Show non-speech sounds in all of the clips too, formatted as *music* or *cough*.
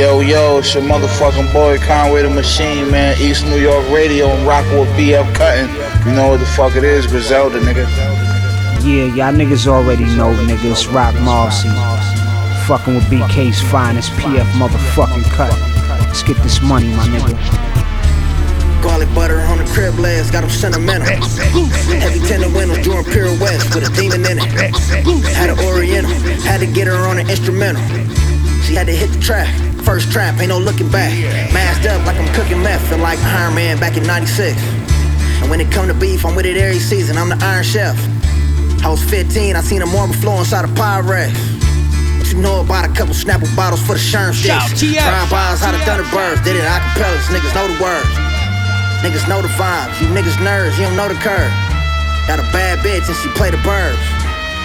Yo, yo, it's your motherfucking boy Conway the Machine, man. East New York Radio and rockin' with PF Cuttin. You know what the fuck it is, Griselda, nigga. Yeah, y'all niggas already know, nigga. It's Roc Marci. Fucking with BK's finest PF motherfucking cut. Let's get this money, my nigga. Garlic butter on the crib legs, got them sentimental. Heavy tender windows, doing pirouettes with a demon in it. Had an oriental, had to get her on an instrumental. She had to hit the track. First trap, ain't no looking back. Masked up like I'm cooking meth, feel like Iron Man back in 96. And when it come to beef, I'm with it every season, I'm the Iron Chef. I was 15, I seen a marble flow inside a Pyrex. What you know about a couple Snapple bottles for the Sherm sticks? Drive bys how the Thunderbirds did it acapellas, niggas know the words. Niggas know the vibes, you niggas nerds, you don't know the curve. Got a bad bitch and she play the burbs.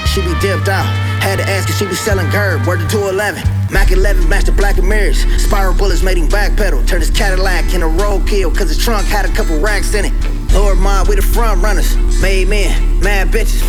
She be dipped out, had to ask if she be selling curb. Word to 211. Mac 11 matched the black and mirrors. Spiral bullets made him backpedal. Turned his Cadillac in a roadkill, cause his trunk had a couple racks in it. Lord mine, we the front runners. Made men, mad bitches.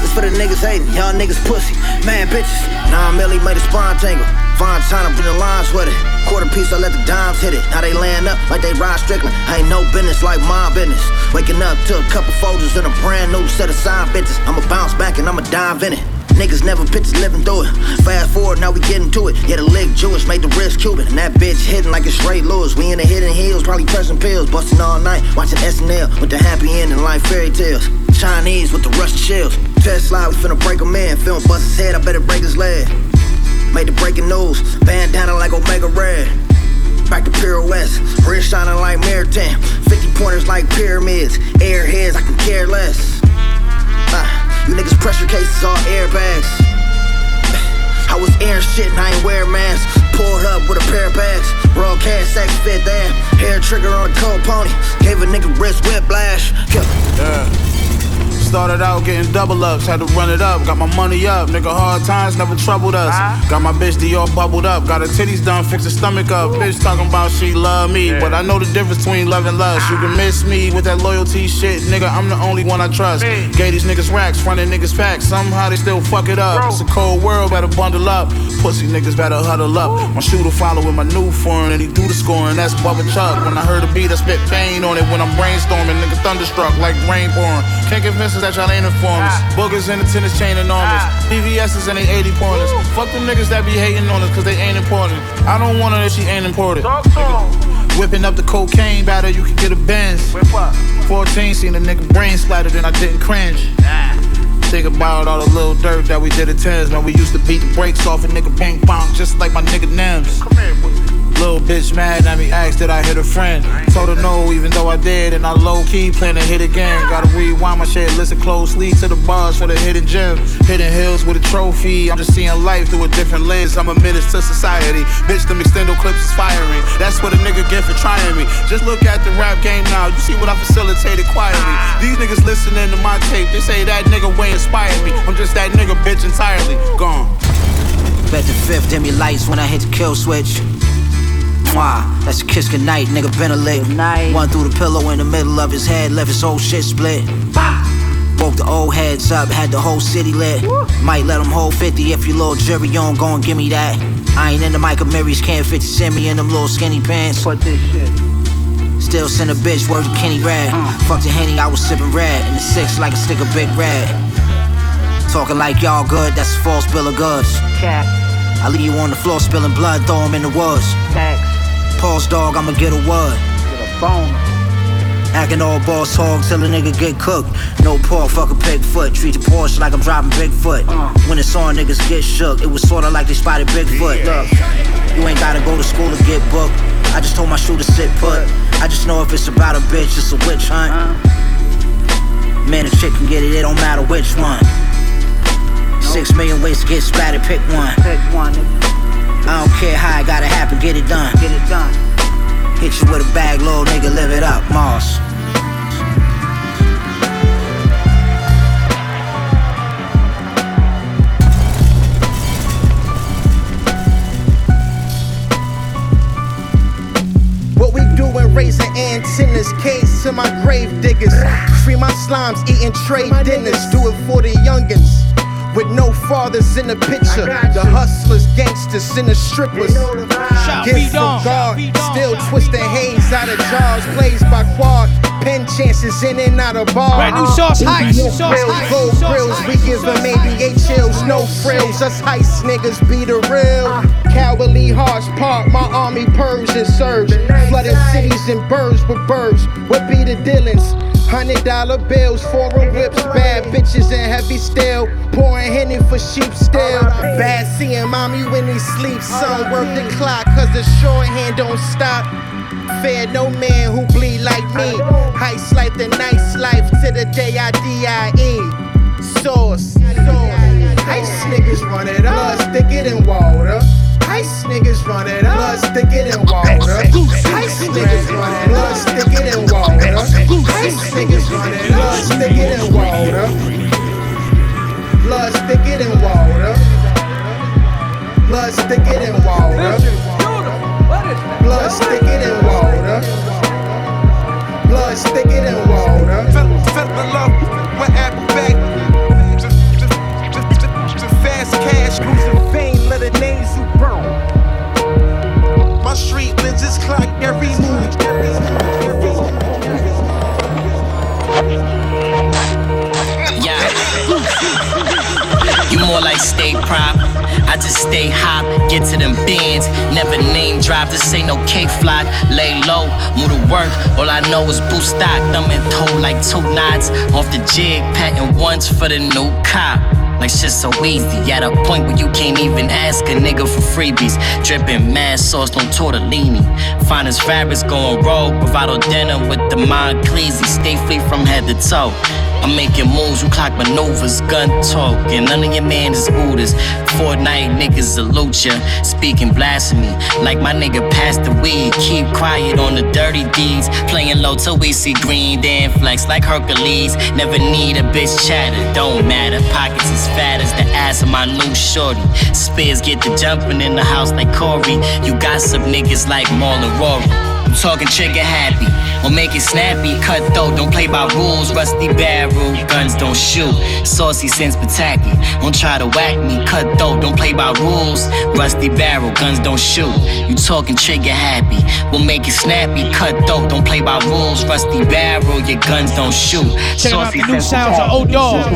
This for the niggas hating, y'all niggas pussy, mad bitches. Nah, Millie made a spine tangle. Von time, been the lines with it. Quarter piece, I let the dimes hit it. Now they laying up like they ride Strickland. Ain't no business like my business. Waking up to a couple folders and a brand new set of sign bitches. I'ma bounce back and I'ma dive in it. Niggas never pictures living through it. Fast forward, now we getting to it. Yeah, the leg Jewish made the wrist Cuban. And that bitch hitting like it's Ray Lewis. We in the hidden hills, probably pressing pills. Busting all night, watching SNL with the happy ending like fairy tales. Chinese with the Russian shells. Tesla, we finna break a man. Film bust his head, I better break his leg. Made the breaking news, bandana like Omega Red. Back to pirouettes, wrist shining like 10. 50 pointers like pyramids, airheads, I can care less. Uh, niggas pressure cases all airbags. I was airing shit and I ain't wear masks. Pulled up with a pair of bags. Broadcast sex fit there. Hair trigger on a cold pony. Gave a nigga wrist whiplash. Yeah. Yeah. Started out getting double ups, had to run it up. Got my money up, nigga. Hard times never troubled us. Got my bitch D all bubbled up. Got her titties done, fix her stomach up. Bitch talking about she love me, but I know the difference between love and lust. You can miss me with that loyalty shit, nigga. I'm the only one I trust. Gave these niggas racks, frontin' niggas facts. Somehow they still fuck it up. It's a cold world, better bundle up. Pussy niggas better huddle up. My shooter follow with my new foreign, and he do the scoring. That's Bubba Chuck. When I heard the beat, I spit pain on it. When I'm brainstorming, niggas thunderstruck like rain pouring. Can't convince that y'all ain't informers. Boogers in the tennis chain enormous. VVS's and they 80 pointers. Fuck them niggas that be hating on us cause they ain't important. I don't want her if she ain't important. Whipping up the cocaine batter, you can get a Benz. 14, seen a nigga brain splattered and I didn't cringe. Nah. Think about all the little dirt that we did at tens, man. We used to beat the brakes off a nigga bang bong, just like my nigga Nems. Little bitch mad at me, asked did I hit a friend. Told her no, even though I did, and I low key plan to hit again. Gotta rewind my shit, listen closely to the bars for the hidden gem. Hidden hills with a trophy. I'm just seeing life through a different lens. I'm a menace to society. Bitch, them extendo clips is firing. That's what a nigga get for trying me. Just look at the rap game now. You see what I facilitated quietly. These niggas listening to my tape, they say that nigga way inspired me. I'm just that nigga bitch entirely. Gone. Bet the fifth, your lights when I hit the kill switch. Mwah, that's a kiss goodnight, nigga been a lick. One through the pillow in the middle of his head, left his whole shit split. Woke the old heads up, had the whole city lit. Might let them hold 50 if you little jury on, go and give me that. I ain't in the Michael Marys, can't 50 send me in them little skinny pants. Fuck this shit. Still send a bitch, word to Kenny Rad. Uh. Fuck the Henny, I was sipping red. In the six, like a stick of big red. Talking like y'all good, that's a false bill of goods. I leave you on the floor spilling blood, throw 'em in the woods. Pause dog, I'ma get a word. get a bone. Acting all boss hog till a nigga get cooked. No pork, fuck a pig foot. Treat the Porsche like I'm driving Bigfoot. Uh. When it's on, niggas get shook. It was sorta like they spotted Bigfoot. Look, you ain't gotta go to school to get booked. I just told my shoe to sit put. I just know if it's about a bitch, it's a witch hunt. Uh. Man, a chick can get it, it don't matter which one. Six million ways to get splattered, pick one. Pick one. I don't care how it gotta happen, get it done. Get it done. Hit you with a bag, little nigga, live it up, Moss. What we doing, raising antennas, case to my grave diggers. Free my slimes, eating trade dinners. Do it for the youngins. With no fathers in the picture. The hustlers, gangsters, and the strippers. Gifts from God, still twisting haze out of jars, blazed by quad. Pen chances in and out of bars. Brand new sauce, heights, sauce, Grills, heights, gold grills, we heights, give them sauce, ABA chills, no frills. Us heist niggas be the real. Cowardly hearts park, my army purrs and serves. Flooded cities and birds with birds. What be the dealings? Hundred dollar bills, foreign whips, bad bitches and heavy steel. Pouring Henny for sheep still. Bad seeing mommy when he sleeps. Son, work the clock, cause the shorthand don't stop. Fear no man who bleed like me. Heist life, the nice life to the day I DIE. Sauce. Heist niggas run it up. Stick it in water. Heist niggas run it up. Blood stick it in water. Heist niggas run it up. Blood stick it in water. Heist niggas run it up. Blood stick it in water. Blood stick it in water. Blood stick it in water. Blood stick it in water. Blood stick it in water. Federal love, we're apple back. Fast cash, Losing fame, let you burn. my street lenses clock every move. Yeah. You more like stay prop. I just stay hop, get to them bins. Never name drop, this ain't no cake flock. Lay low, move to work. All I know is boost stock. Thumbing toe like two knots. Off the jig, patting once for the new cop. Like shit so easy, at a point where you can't even ask a nigga for freebies. Dripping mad sauce on tortellini. Finest fabrics going rogue, bravado denim with the Monclesi. Stay free from head to toe. I'm making moves, you clock maneuvers, gun talk, and none of your man is Buddhas. Fortnite niggas salute ya, speaking blasphemy. Like my nigga passed the weed, keep quiet on the dirty deeds. Playing low till we see green, then flex like Hercules. Never need a bitch chatter, don't matter. Pockets as fat as the ass of my new shorty. Spears get the jumping in the house like Corey. You gossip niggas like Marlon Rory. I'm talking trigger happy. Or make it snappy, cut though, don't play by rules. Rusty barrel, guns don't shoot. Saucy sense but tacky. Don't try to whack me, cut though, don't play by rules. Rusty barrel, guns don't shoot. You talking trigger happy. We'll make it snappy, cut though, don't play by rules. Rusty barrel, your guns don't shoot. Check out the new sense sounds of O Dawg.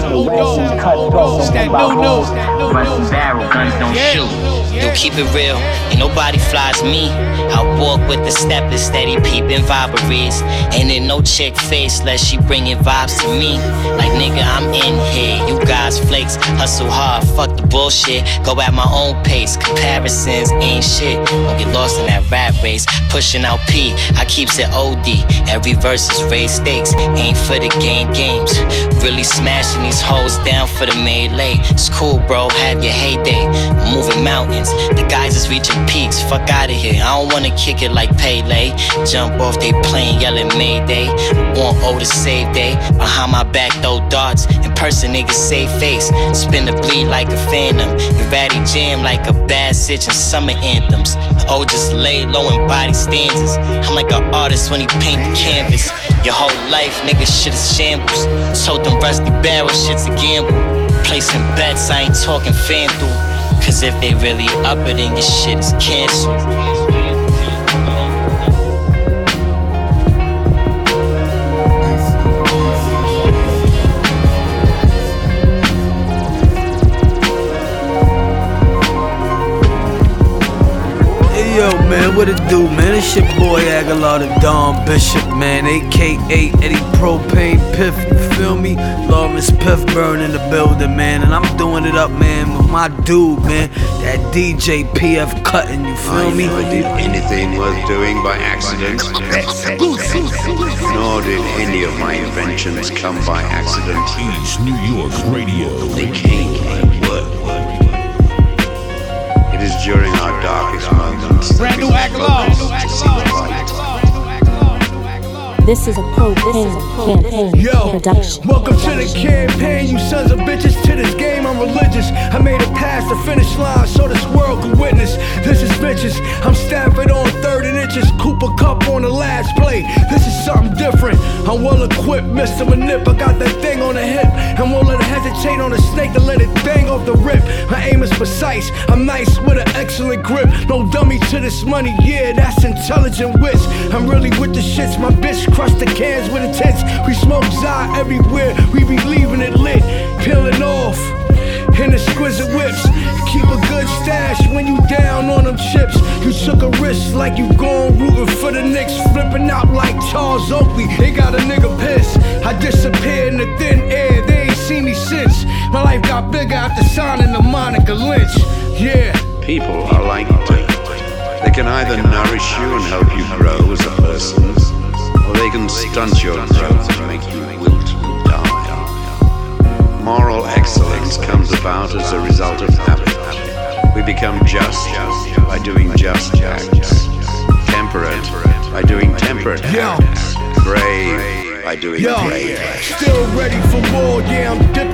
It's that new new. Rusty barrel, guns don't shoot. Yo, keep it real, ain't nobody flies me. I walk with the steppers, steady peeping vibraries. Ain't in no chick face, unless she bringing vibes to me. Like nigga, I'm in here. You guys flakes, hustle hard, fuck the bullshit. Go at my own pace, comparisons ain't shit. Don't get lost in that rat race. Pushing out P, I keeps it OD. Every verse is raised stakes, ain't for the game games. Really smashing these hoes down for the melee. It's cool, bro, have your heyday. Moving mountains, the guys is reaching peaks. Fuck out of here, I don't wanna kick it like Pele. Jump off they plane, yelling Mayday. Want O to save day. Behind my back, throw darts. In person, niggas save face. Spin the bleed like a phantom. And ratty jam like a bad sitch in summer anthems. O just lay low in body stanzas. I'm like an artist when he paint the canvas. Your whole life, nigga, shit is shambles. So them rusty barrel shit's a gamble. Placing bets, I ain't talking FanDuel. Cause if they really up it, then your shit is canceled. Yo, man, what it do, man? It's your boy Agallah the Don Bishop, man, aka Eddie Propane Piff, you feel me? Lawrence Piff Burn in the building, man, and I'm doing it up, man, with my dude, man, that DJ PF Cuttin, you feel me? never did anything worth doing by accident. Nor did any of my inventions come by accident. East New York Radio. They came by word. During our darkest moments. Brand new focus This is a propane campaign Yo, production. welcome to the campaign, you sons of bitches. To this game, I'm religious. I made it past the finish line so this world can witness. This is bitches. I'm Stafford on third and inches. Cooper Kupp on the last play. This is something different. I I'm well equipped, Mr. Manip. I got that thing on the hip. And won't let it hesitate on a snake to let it bang off the rip. My aim is precise. I'm nice with an excellent grip. No dummy to this money, yeah, that's intelligent wits. I'm really with the shits. My bitch crushed the cans with intense. We smoke Zai everywhere. We be leaving it lit, peeling off in exquisite whips. Keep a good stash when you down on them chips. You took a risk like you gone rooting for the Knicks, flipping out like Charles Oakley. They got a nigga pissed. I disappeared in the thin air. They ain't seen me since. My life got bigger after signing the Monica Lynch. Yeah. People are like dirt. They can either nourish you and help you grow as a person, or they can stunt your growth and make you wilt and die. Moral excellence comes about as a result of habit. We become just by doing just acts, temperate by doing temperate acts, brave by doing brave acts. still ready for war, yeah, I'm dipped in all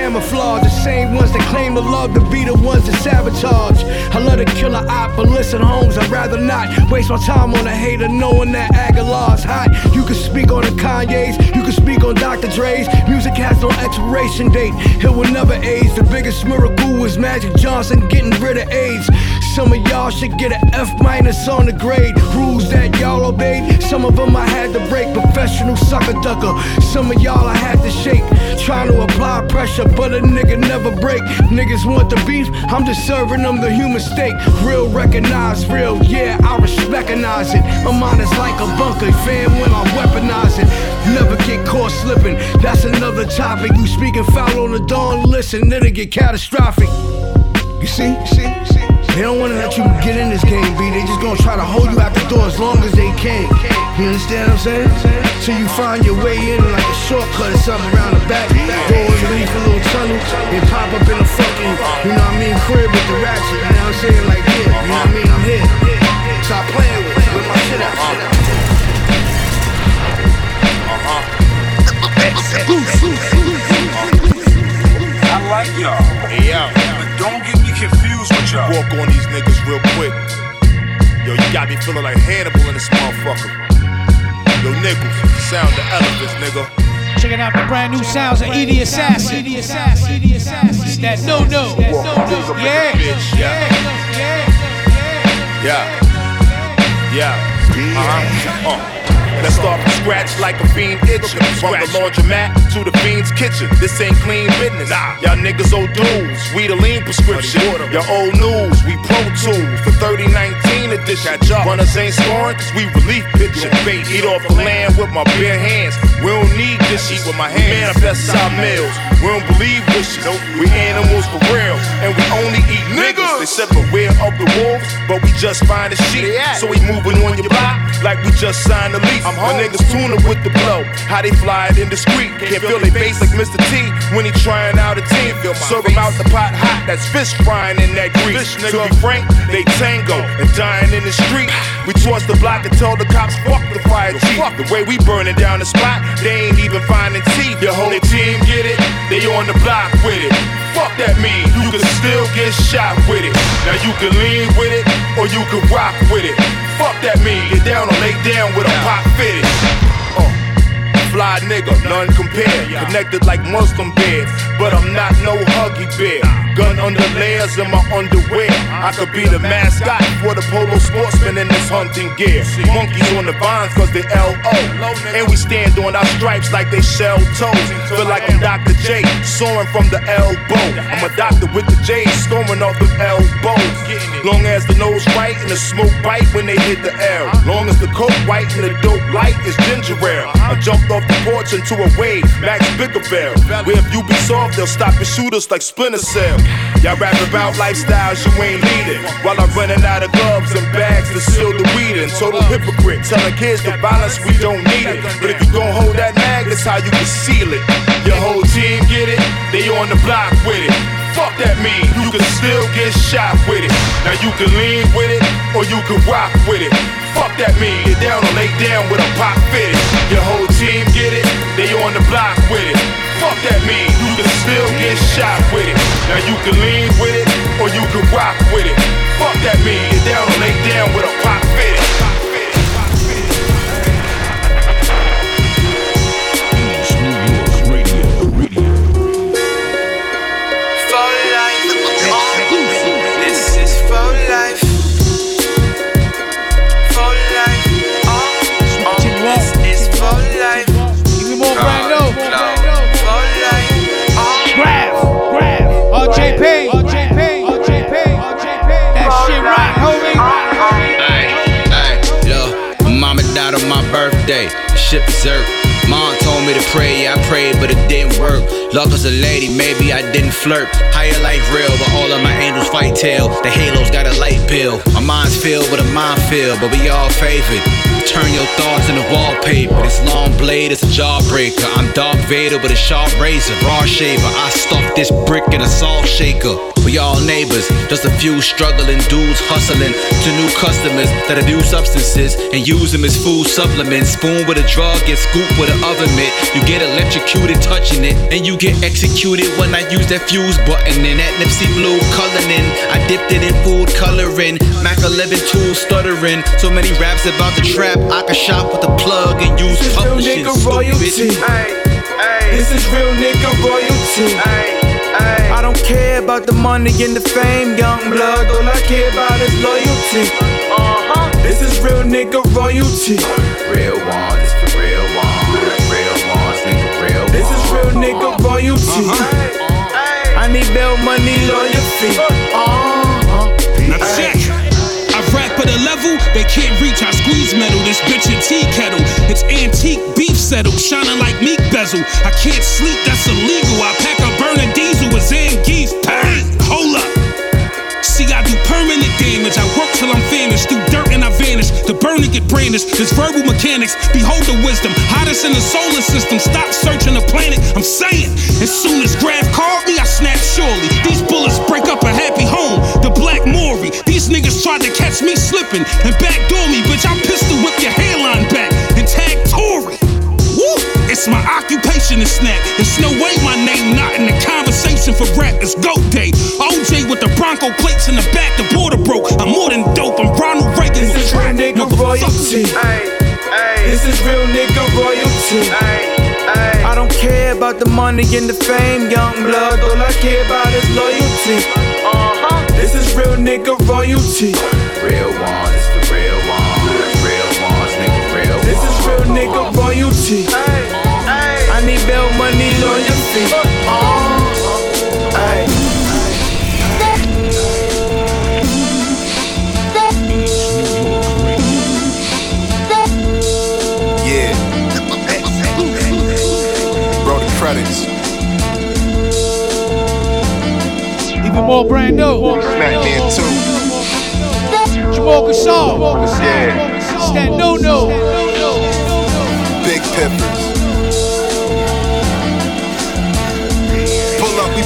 camouflage. The same ones that claim to love to be the ones that sabotage. I love to kill a op, but listen, Holmes, I'd rather not waste my time on a hater knowing that Agallah's hot. You can speak on the Kanye's, you can speak on Dr. Dre's. Music has no expiration date, it will never age. The biggest miracle was Magic Johnson getting rid of AIDS. Some of y'all should get an F minus on the grade. Rules that y'all obeyed, some of them I had to break. Professional sucker ducker, some of y'all I had to shake. Trying to apply pressure, but a nigga never break. Niggas want the beef, I'm just serving them the human steak. Real recognize real, yeah, I recognize it. My mind is like a bunker, fan when I weaponize it. Never get caught slipping, that's another topic. You speaking foul on the dawn, listen, then it'll get catastrophic. You see, see, see. They don't wanna let you get in this game, B. They just gonna try to hold you out the door as long as they can. You understand what I'm saying? Till you find your way in like a shortcut or something around the back. Go underneath a little tunnel and pop up in a fucking, you know what I mean, crib with the ratchet. You know what I'm saying? Like, yeah, you know what I mean? I'm here. Stop playing with, with my shit out. Uh-huh. I like y'all. Hey, yo. But don't get me confused with y'all. Walk on these niggas real quick. Yo, you got me feeling like Hannibal in this motherfucker. Yo, Nichols, sound the elephants, nigga. Checking out the brand new sounds of Edie Assassin. Edie Assassin. Edie Assassin. It's that no no. That no no. Yeah. Bitch, yeah. Yeah. Yeah. Uh-huh. Uh. Let's start from scratch like a fiend itching. From the laundromat to the fiend's kitchen. This ain't clean business. Y'all niggas old dudes. We the lean prescription. Your old news. We pro tools. The 3019 edition. Runners ain't scoring cause we relief pitching. Eat off the land with my bare hands. We don't need dishes. with my hands. Manifest our meals. We don't believe wishes. We animals for real. And we only eat niggas. They said beware of the wolves, but we just find a sheep. So we moving on your block like we just signed a lease. i'm My niggas tuning with the blow. How they fly it indiscreet. Can't feel they face like Mr. T when he trying out a team. Serve him out the pot hot. That's fish frying in that grease. To be frank, they tango and dying in the street. We toss the block and tell the cops fuck the fire chief. The way we burning down the spot, they ain't even finding teeth. Your whole team get it, they on the block with it. Fuck that mean, you can still get shot with it. Now you can lean with it, or you can rock with it. Fuck that mean, get down or lay down with a pop fitted. Uh, Fly nigga, none compared. Connected like Muslim beds, but I'm not no huggy bear. Gun under layers in my underwear. I could be the mascot for the polo sportsman in this hunting gear. Monkeys on the vines cause they LO. And we stand on our stripes like they shell toes. Feel like I'm Dr. J, soaring from the elbow. I'm a doctor with the J, storming off the elbows. Long as the nose right and the smoke bite when they hit the L. Long as the coat white and the dope light is ginger ale. I jumped off the porch into a wave, Max Biggerville. Where if you be soft, they'll stop and shoot us like Splinter Cell. Y'all rap about lifestyles you ain't leading. While I'm running out of gloves and bags to seal the weed in. Total hypocrite, telling kids the violence we don't need it. But if you gon' hold that mag, that's how you conceal it. Your whole team get it, they on the block with it. Fuck that mean, you can still get shot with it. Now you can lean with it, or you can rock with it. Fuck that mean, get down or lay down with a pop fitted. Your whole team get it, they on the block with it. Fuck that mean, you can still get shot with it. Now you can lean with it, or you can rock with it. Is a lady, maybe I didn't flirt. Higher life real, but all of my angels fight tail. The halos got a light bill. My mind's filled with a minefield, but we all favored. Turn your thoughts into wallpaper. This long blade is a jawbreaker. I'm Darth Vader with a sharp razor, raw shaver. I stuff this brick in a salt shaker. We all neighbors, just a few struggling dudes hustling to new customers that abuse substances and use them as food supplements. Spoon with a drug, get scooped with an oven mitt. You get electrocuted touching it, and you get executed when I use that fuse button and that Nipsey blue coloring. I dipped it in food coloring, Mac 11 tool stuttering. So many raps about the trap, I can shop with a plug and use publishing. nigga royalty. This is real nigga royalty. I don't care about the money and the fame, young blood. All I care about is loyalty. Uh-huh. This is real nigga royalty. Real one, this the real one. Real ones, nigga, real This is real nigga royalty. I need bail money, lawyer fee. Uh-huh. Now check. I rap at a level they can't reach. I squeeze metal. This bitch a tea kettle. It's antique beef settle, shining like meat bezel. I can't sleep, that's illegal. This verbal mechanics. Behold the wisdom. Hottest in the solar system. Stop searching the planet. I'm saying. As soon as Grafh called me, I snapped surely. These bullets break up a happy home. The Black Maury. These niggas tried to catch me slipping and backdoor me. Bitch, I pistol whip your hairline back and tag Tory. Woo! It's my occupation to snap. There's no way my name not in the conversation for rap. It's GOAT Day. OJ with the Bronco plates in the back, the royalty. This is real nigga royalty. I don't care about the money and the fame, young blood. All I care about is loyalty. Uh-huh. This is real nigga royalty. Real one, this the real one. Real ones, nigga, real This is real nigga royalty. I need bail money, fee. Uh-huh. Even more brand new. Smack Man 2. Jamal Gasol. Yeah. It's that no no.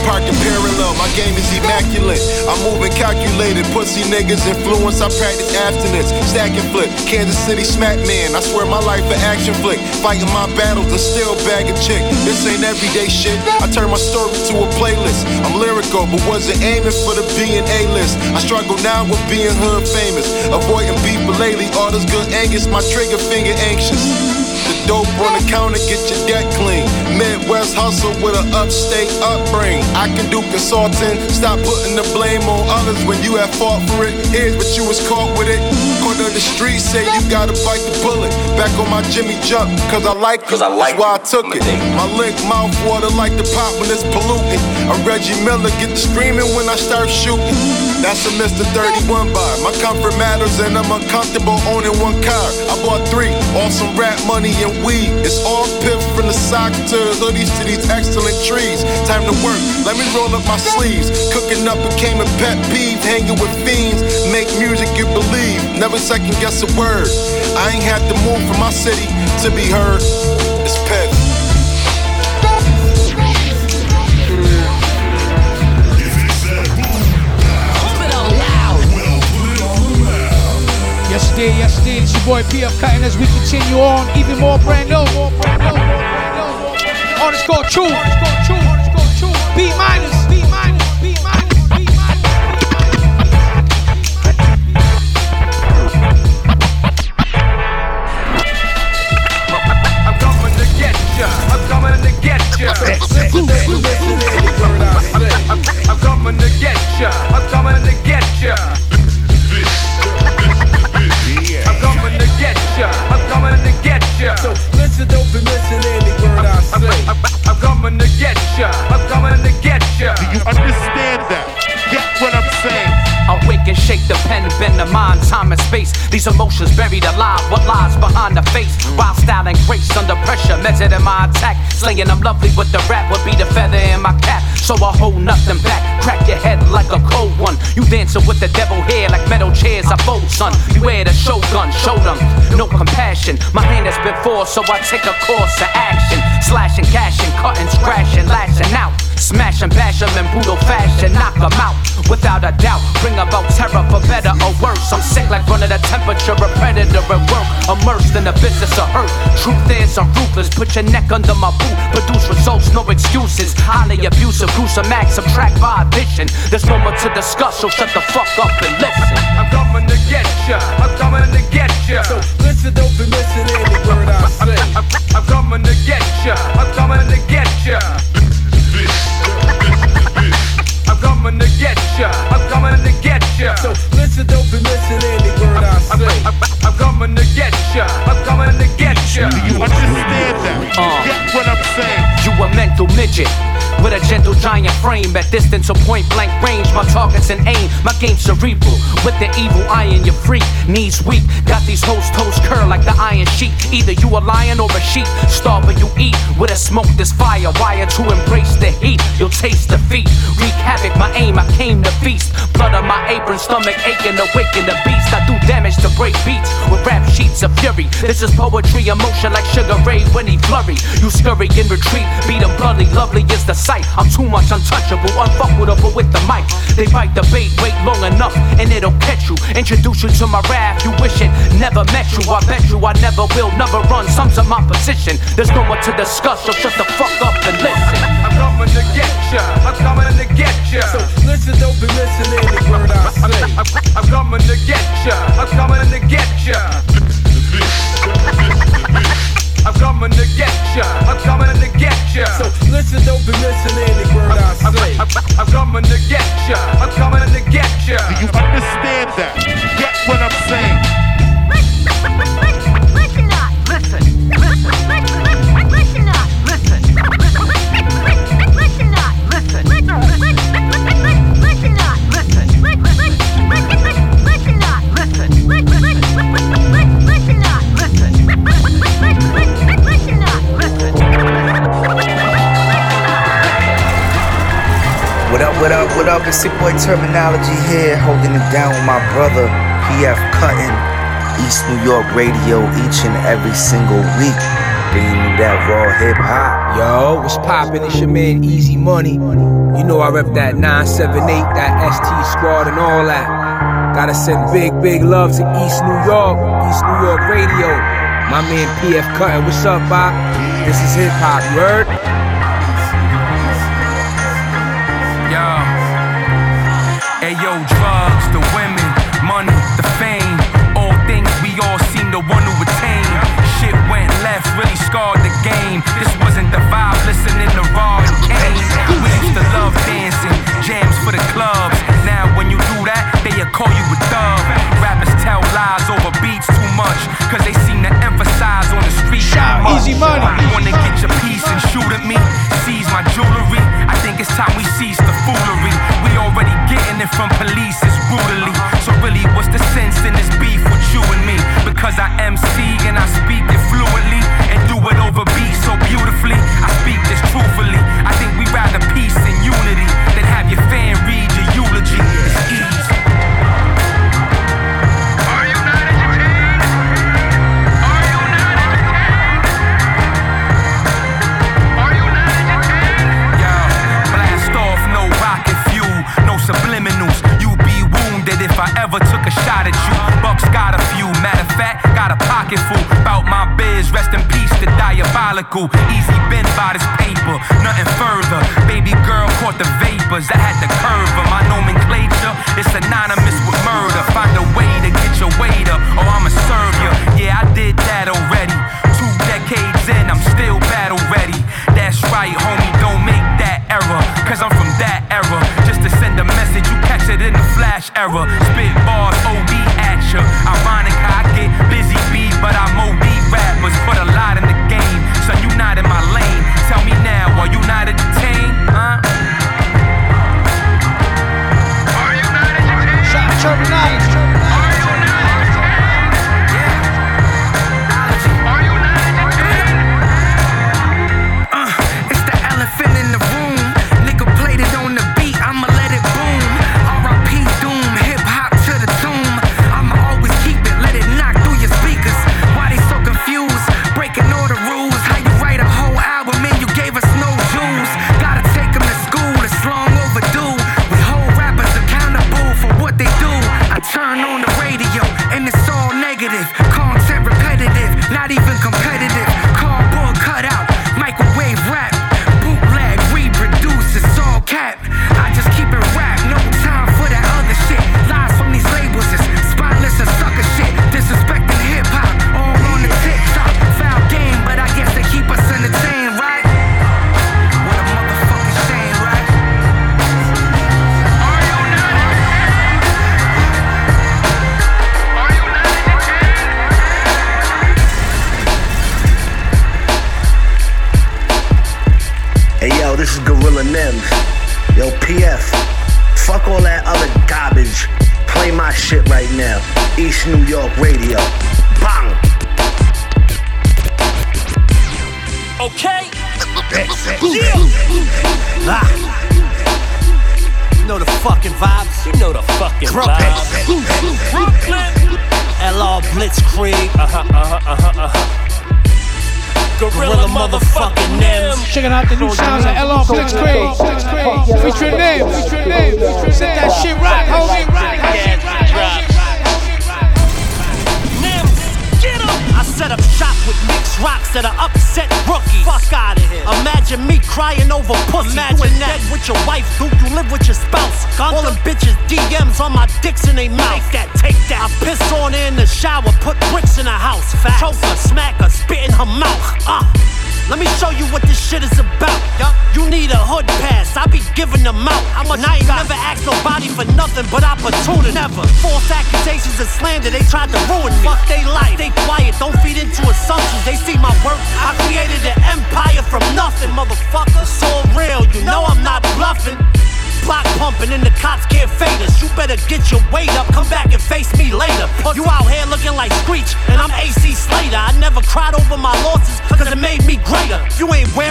Parking parallel. My game is immaculate. I'm moving calculated. Pussy niggas influence. I practice abstinence. Stack and flip. Kansas City smack man. I swear my life an action flick. Fighting my battles and still bag a chick. This ain't everyday shit. I turn my story to a playlist. I'm lyrical, but wasn't aiming for the B and A list. I struggle now with being hood famous. Avoiding people lately. All this good Angus. My trigger finger anxious. Dope on the counter, get your debt clean. Midwest hustle with an upstate upbringing. I can do consulting, stop putting the blame on others when you have fought for it. Here's what you was caught with it. Corner of the street say you gotta bite the bullet. Back on my Jimmy jump, cause I like cause it. I like That's why I took it. My lick mouth water like the pop when it's polluting. A Reggie Miller get the screaming when I start shooting. That's a Mr. 31 bar. My comfort matters and I'm uncomfortable owning one car. I bought three, all some rap money and weed. It's all pip from the sock to hoodies to these excellent trees. Time to work, let me roll up my sleeves. Cooking up became a pet peeve. Hanging with fiends, make music you believe. Never second guess a word. I ain't had to move from my city to be heard. Yes, indeed, yes, indeed. It's your boy PF Cuttin as we continue on. Even more brand new. Artist called True. B minus. B minus. B minus. B minus. I'm coming to get ya. I'm coming to get ya. I'm coming to get ya. I'm coming to get ya. Ya. I'm coming to get ya. So listen, don't be missing any word I say. I'm, I'm coming to get ya. I'm coming to get ya. Do you understand Awake and shake the pen, bend the mind, time and space. These emotions buried alive. What lies behind the face? Wild style and grace, under pressure, measured in my attack. Slaying them lovely with the rap would be the feather in my cap. So I hold nothing back, crack your head like a cold one. You dancing with the devil hair like metal chairs, I fold, son. Beware the shogun, show them no compassion. My hand has been forced, so I take a course of action. Slashing, cashing, cutting, scratching, lashing out. Smash and bash them in brutal fashion, knock them out without a doubt. Bring about terror for better or worse. I'm sick like running a temperature, a predator at work. Immersed in the business of hurt. Truth is, I'm ruthless. Put your neck under my boot. Produce results, no excuses. Highly abusive, gruesome acts, subtract by addition. There's no more to discuss, so shut the fuck up and listen. I'm coming to get ya. I'm coming to get ya. So listen, don't be missing any word I say. *laughs* I'm coming to get ya. I'm coming to get ya. I'm coming to get ya. I'm coming to get ya. So listen, don't be missing any word I say. I'm coming to get ya. I'm coming to get ya. Do you understand that? Uh. Get what I'm saying? You a mental midget. With a gentle giant frame at distance or point blank range, my target's an aim, my game cerebral. With the evil eye in your freak, knees weak. Got these hoes toes curl like the iron sheet. Either you a lion or a sheep, starve or you eat. With a smoke, this fire wire to embrace the heat. You'll taste defeat, wreak havoc. My aim, I came to feast. Blood on my apron, stomach aching, awaken the beast. I do damage to break beats with rap sheets of fury. This is poetry, emotion like Sugar Ray when he flurry. You scurry in retreat, beat 'em bloody, lovely is the sight. I'm too much untouchable, unfuckable with the mic. They bite the bait, wait long enough, and it'll catch you. Introduce you to my rap, you wish it never met you. I bet you I never will, never run. Sums of my position. There's no more to discuss, so shut the fuck up and listen. I'm coming to get ya. I'm coming to get ya. So listen, don't be missing any word I say. I'm coming to get ya. I'm coming boy Termanology here, holding it down with my brother PF Cuttin, East New York Radio, each and every single week, bringing you that raw hip hop. Yo, what's poppin'? It's your man Easy Money. You know I rep that 978, that ST Squad, and all that. Gotta send big, big love to East New York, East New York Radio. My man PF Cuttin, what's up, Bob? This is hip hop, you it's time we cease the foolery. We already getting it from police, it's brutally. So really, what's the sense in this beef with you and me? Because I MC and I speak it fluently and do it over beats so beautifully. I speak this truthfully. I think we rather peace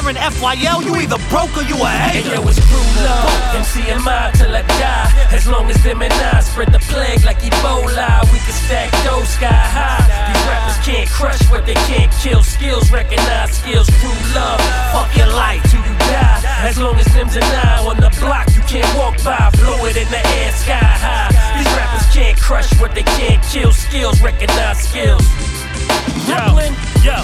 Ain't FYL, you either broke or you a hater. yo, it's crew love, MCMI till I die. As long as them and I spread the plague like Ebola, we can stack those sky high. These rappers can't crush what they can't kill. Skills recognize skills, crew love. Fuck your life till you die. As long as them's and I on the block, you can't walk by. Blow it in the air, sky high. These rappers can't crush what they can't kill. Skills recognize skills. Brooklyn, yo,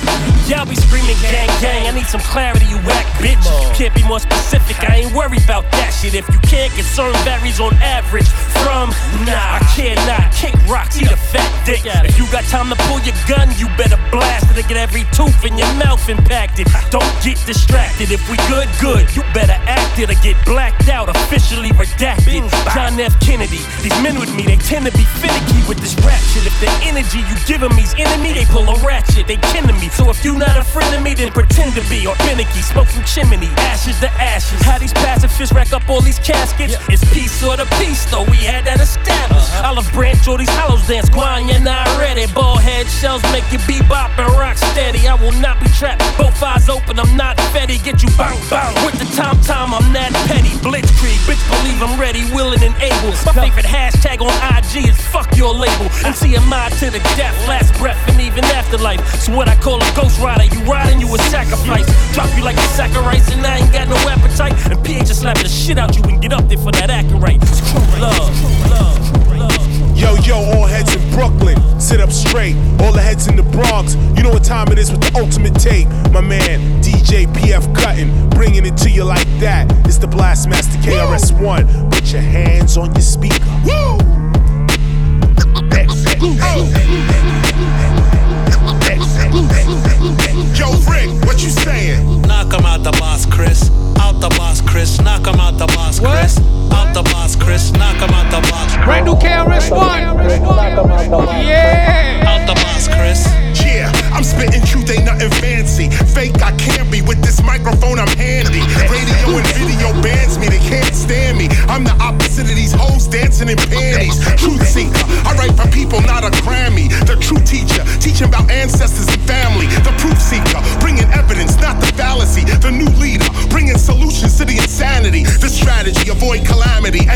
y'all be screaming gang gang. I need some clarity, you whack bitch. You can't be more specific. I ain't worried about that shit. If you can't, concern varies on average. From nah, I cannot kick rocks, eat a fat dick. If you got time to pull your gun, you better blast it to get every tooth in your mouth impacted. Don't get distracted. If we good, good. You better act it or get blacked out, officially redacted. John F. Kennedy, these men with me, they tend to be finicky with this rap shit. If the energy you give them me's enemy, they pull a ratchet, they kin to me. So if you not a friend of me, then pretend to be. Or finicky, smoke from chimney, ashes to ashes. How these pacifists rack up all these caskets? It's peace or the peace, though we had that established. Uh-huh. Olive branch, all these hollows dance, Guan, you're not ready. Ball head shells make you bebop and rock steady. I will not be trapped, both eyes open, I'm not fetty. Get you bang bang with the tom tom, I'm not petty. Blitzkrieg, bitch, believe I'm ready, willing and able. My favorite hashtag on IG is fuck your label. And CMI to the death, last breath, and even afterlife. So what I call a ghost rider, you riding, you a sacrifice. Drop you like a sack of rice, and I ain't got no appetite. And PH just slap the shit out you and get up there for that acting right. It's true love. Yo, yo, all heads in Brooklyn, sit up straight. All the heads in the Bronx, you know what time it is with the ultimate tape. My man, DJ PF Cuttin, bringing it to you like that. It's the Blastmaster KRS1. Put your hands on your speaker. Woo! Yo, Rick, what you saying? Knock him out the boss, Chris. Out the boss, Chris. Knock him out the boss, Chris. Out new KRS-One. Yeah. Out the boss, Chris. Yeah, I'm spitting truth, ain't nothing fancy. Fake, I can't be. With this microphone, I'm handy. Radio and video bans me, they can't stand me. I'm the opposite of these hoes dancing in panties.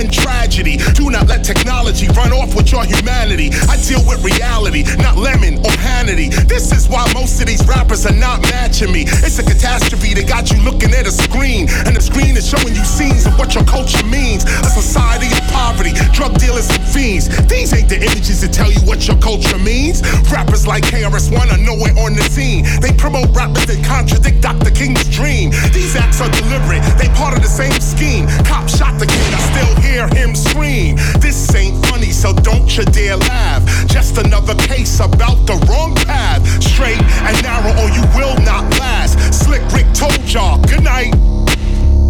And tragedy. Do not let technology run off with your humanity. I deal with reality, not lemon or Hannity. This is why most of these rappers are not matching me. It's a catastrophe that got you looking at a screen, and the screen is showing you scenes of what your culture means. A society of poverty, drug dealers and fiends. These ain't the images that tell you what your culture means. Rappers like KRS-One are nowhere on the scene. They promote rappers that contradict Dr. King's dream. These acts are deliberate, they part of the same scheme. Cop shot the kid, I still hear him scream. This ain't funny, so don't you dare laugh. Just another case about the wrong path. Straight and narrow, or you will not last. Slick Rick told y'all, good night.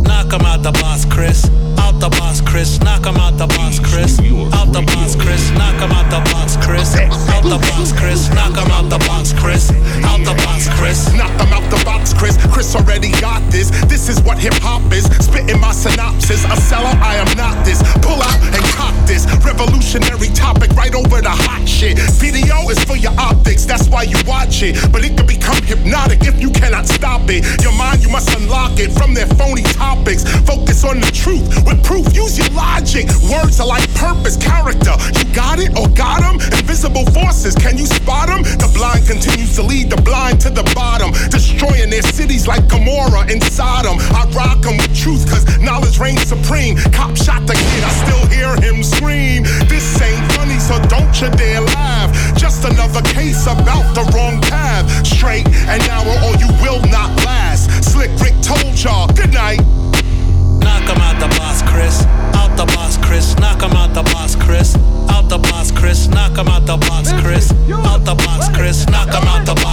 Knock him out the boss, Chris. Out the boss, Chris. Knock him out the boss, Chris. Out the boss, Chris. Knock him out the box, Chris. Out the box, Chris. Knock him out the box, Chris. Out the box, Chris. Knock them out the box, Chris. Chris already got this. This is what hip hop is. Spitting my synopsis. A seller, I am not this. Pull out and cock this. Revolutionary topic right over the hot shit. Video is for your optics, that's why you watch it. But it can become hypnotic if you cannot stop it. Your mind, you must unlock it from their phony topics. Focus on the truth with proof. Use your logic. Words are like purpose, character. You got it or got them? Invisible forces, can you spot them? The blind continues to lead the blind to the bottom. Destroying their cities like Gomorrah and Sodom. I rock them with truth, cause knowledge reigns supreme. Cop shot the kid, I still hear him scream. This ain't funny, so don't you dare laugh. Just another case about the wrong path. Straight and narrow, or you will not last. Slick Rick told y'all, good night. Knock him out the boss, Chris. Out the boss, Chris. Knock him out the boss, Chris. Out the boss, Chris. Knock him out the box, Chris. Out the box, Chris. Knock him out the box,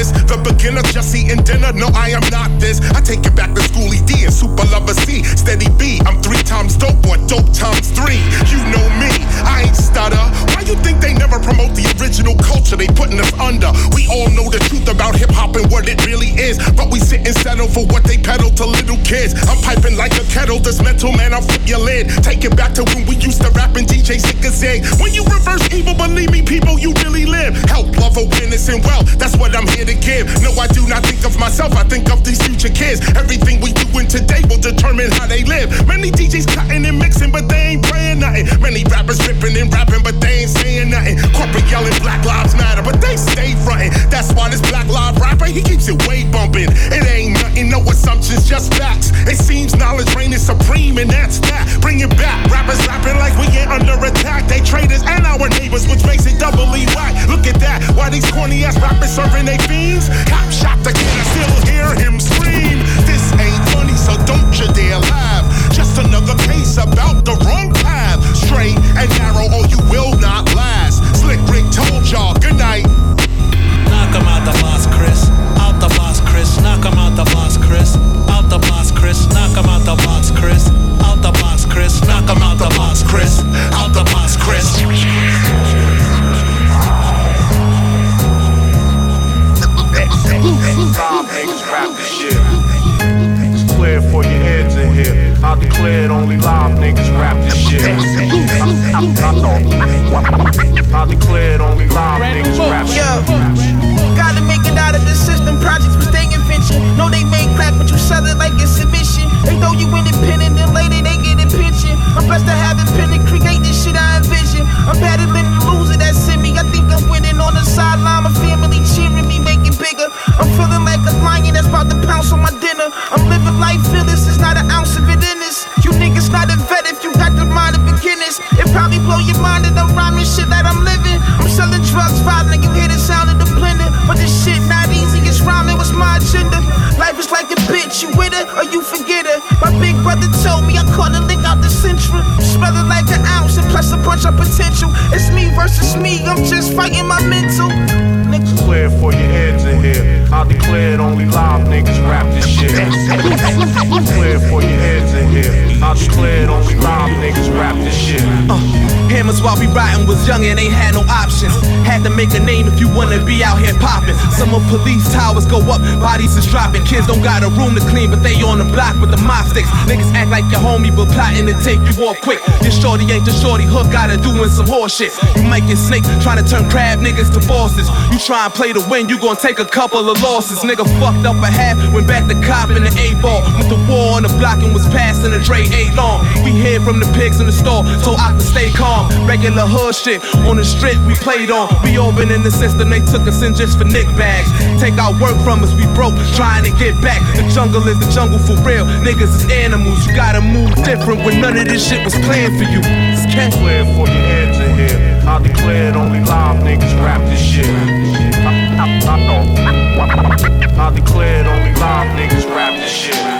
this. The beginner just eating dinner. No, I am not this. I take it back to Schoolly D and Super Lover Cee. Steady B. I'm three times dope, or dope times three. You know me. I ain't stutter. Why you think they never promote the original culture they putting us under? We all know the truth about hip hop and what it really is. But we sit and settle for what they peddle to little kids. I'm piping like a kettle, this mental man, I'll flip your lid. Take it back to when we used to rap and DJ sick as. When you reverse evil, believe me, people, you really live. Help, love, awareness, and wealth. That's what I'm here to give. No, I do not think of myself, I think of these future kids. Everything we do doing today will determine how they live. Many DJs cutting and mixing, but they ain't praying nothing. Many rappers ripping and rapping, but they ain't saying nothing. Corporate yelling Black Lives Matter, but they stay fronting. That's why this Black Lives rapper, he keeps it way bumping. It ain't nothing, no assumptions, just facts. It seems knowledge reigning supreme, and that's that. Bring it back. Rappers rapping like we ain't under attack. They traitors and our neighbors, which makes it doubly whack. Look at that. Why these corny ass rappers serving they fiends? Cop shot the kid, I still hear him scream. This ain't funny, so don't you dare laugh. Just another case about the wrong path. Straight and narrow, or you will not last. Slick Rick told y'all, good night. Knock him out the doing some horse shit. You might snakes, snake trying to turn crab niggas to bosses. You try and play to win, you gon' take a couple of losses. Nigga fucked up a half, went back to cop in the A ball. With the war on the block and was passing the Dre A long. We hear from the pigs in the store, so I can stay calm. Regular hood shit on the strip we played on. We all been in the system, they took us in just for nick bags. Take our work from us, we broke, trying to get back. The jungle is the jungle for real. Niggas is animals, you gotta move different when none of this shit was planned for you. It's clear for your heads in here. I declare only live niggas rap this shit. I, I, I. I declare it only live niggas rap this shit.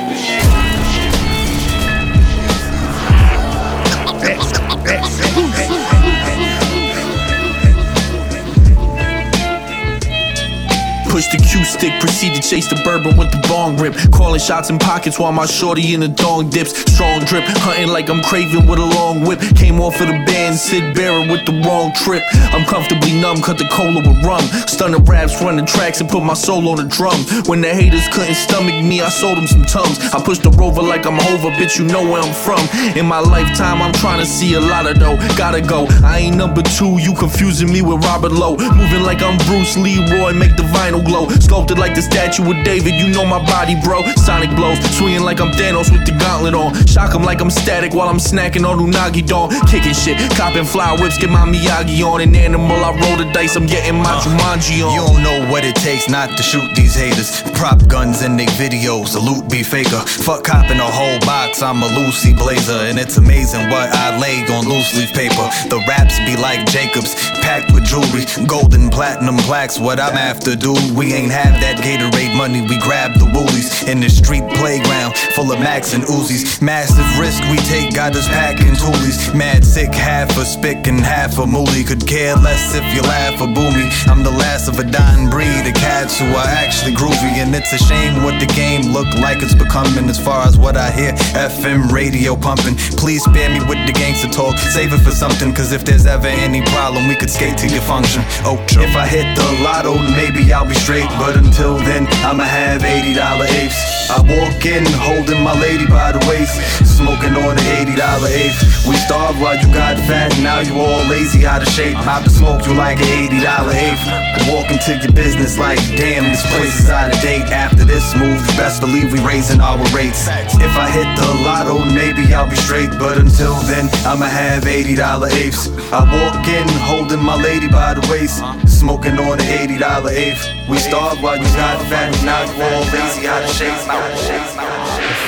Push the cue stick, proceed to chase the bourbon with the bong grip. Calling shots in pockets while my shorty in the dong dips. Strong drip, hunting like I'm craving with a long whip. Came off of the band, Syd Barrett with the wrong trip. I'm comfortably numb, cut the cola with rum. Stunning raps, running tracks, and put my soul on the drum. When the haters couldn't stomach me, I sold them some tums. I pushed the rover like I'm Hova, bitch, you know where I'm from. In my lifetime, I'm trying to see a lot of dough. Gotta go, I ain't number two, you confusing me with Robert Lowe. Moving like I'm Bruce Leroy, make the vinyl glow. Sculpted like the statue of David, you know my body, bro. Sonic blows, swinging like I'm Thanos with the gauntlet on. Shock 'em like I'm static while I'm snacking on Unagi Dawn. Kicking shit, copping flower whips, get my Miyagi on. An animal, I roll the dice, I'm getting my uh, Jumanji on. You don't know what it takes not to shoot these haters. Prop guns in they videos, the loot be faker. Fuck copping a whole box, I'm a Lucy Blazer. And it's amazing what I lay on loose leaf paper. The raps be like Jacobs, packed with jewelry. gold and platinum plaques, what I'm after, dude. We ain't have that Gatorade money, we grab the woolies. In the street playground, full of Max and Uzis. Massive risk we take, got us packing toolies. Mad sick, half a spick and half a moolie. Could care less if you laugh or boo me. I'm the last of a dying breed of cats who are actually groovy. And it's a shame what the game look like it's becoming as far as what I hear. FM radio pumping. Please spare me with the gangster talk. Save it for something, cause if there's ever any problem, we could skate to your function. Oh, if I hit the lotto, maybe I'll be straight. But until then, I'ma have $80 apes. I walk in holding my lady by the waist, smoking on the $80 eighth. We starved while you got fat, now you all lazy, out of shape. I can smoke you like an $80 eighth. Walk into your business like, damn, this place is out of date. After this move, best believe we raising our rates. If I hit the lotto, maybe I'll be straight. But until then, I'ma have $80 apes. I walk in holding my lady by the waist, smoking on the $80 eighth. We starved while you got fat, now you all lazy, out of shape. Out of shape.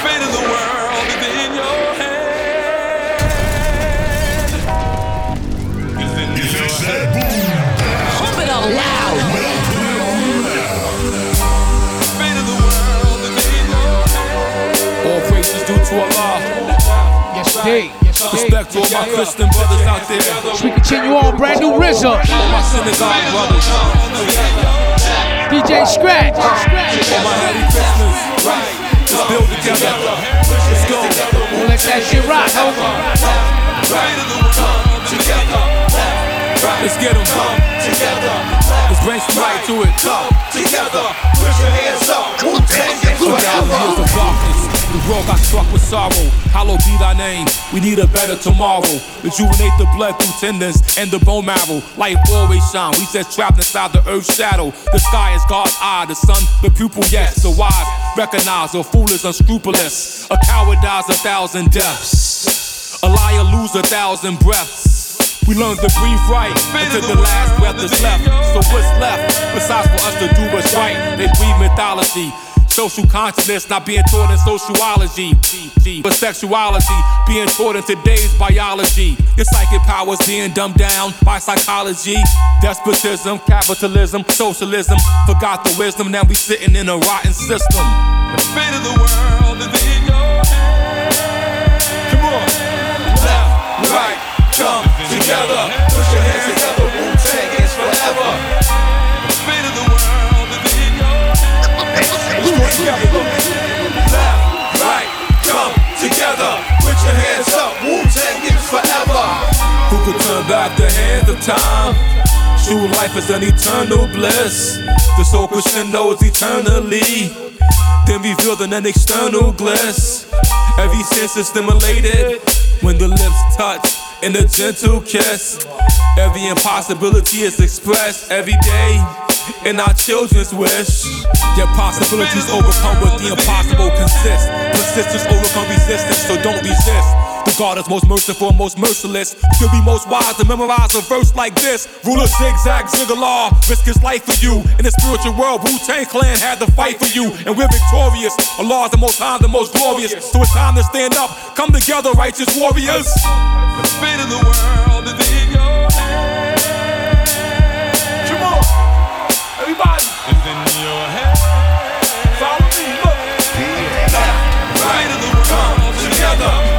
Fate of the world is in your Pump it up loud. All praises due to Allah. Yes, indeed. Yes, indeed. Respect to all my Christian brothers out there. As we continue on, brand new RZA. All my synagogue brothers. DJ Scratch. All my Merry Christmas. Let's build together. Let's go. We'll let that shit rock, homie. Let's get them. Let's bring some light to it. Together, put your hands up. Wu-Tang is Two thousand years of darkness. The world got struck with sorrow. Hallowed be thy name. We need a better tomorrow. Rejuvenate the blood through tendons and the bone marrow. Light always shine. We just trapped inside the earth's shadow. The sky is God's eye. The sun, the pupil, yes. The wise recognize the fool is unscrupulous. A coward dies a thousand deaths. A liar lose a thousand breaths. We learn to breathe right until the last breath is left. So what's left besides for us to do what's right? They breathe mythology. Social consciousness not being taught in sociology, but sexuality being taught in today's biology. Your psychic powers being dumbed down by psychology, despotism, capitalism, socialism. Forgot the wisdom, now we sitting in a rotten system. The Fate of the world is in your hands. Come on. Left, right, come together. Put your hands together. Wu-Tang is forever. Back the hands of time? True life is an eternal bliss. The soul Christian knows eternally. Then revealed in an external bliss. Every sense is stimulated when the lips touch in a gentle kiss. Every impossibility is expressed every day in our children's wish. Your possibilities overcome what the impossible consists. Persistence overcome resistance, so don't resist. The God is most merciful and most merciless. You'll be most wise to memorize a verse like this. Ruler zigzag, zigzag, risk his life for you. In the spiritual world, Wu Tang Clan had to fight for you, and we're victorious. Allah is the most high, the most glorious. So it's time to stand up. Come together, righteous warriors. The fate of the world is in your hands. Come on. Everybody. It's in your hands. Follow me, look. Left, right of the world together.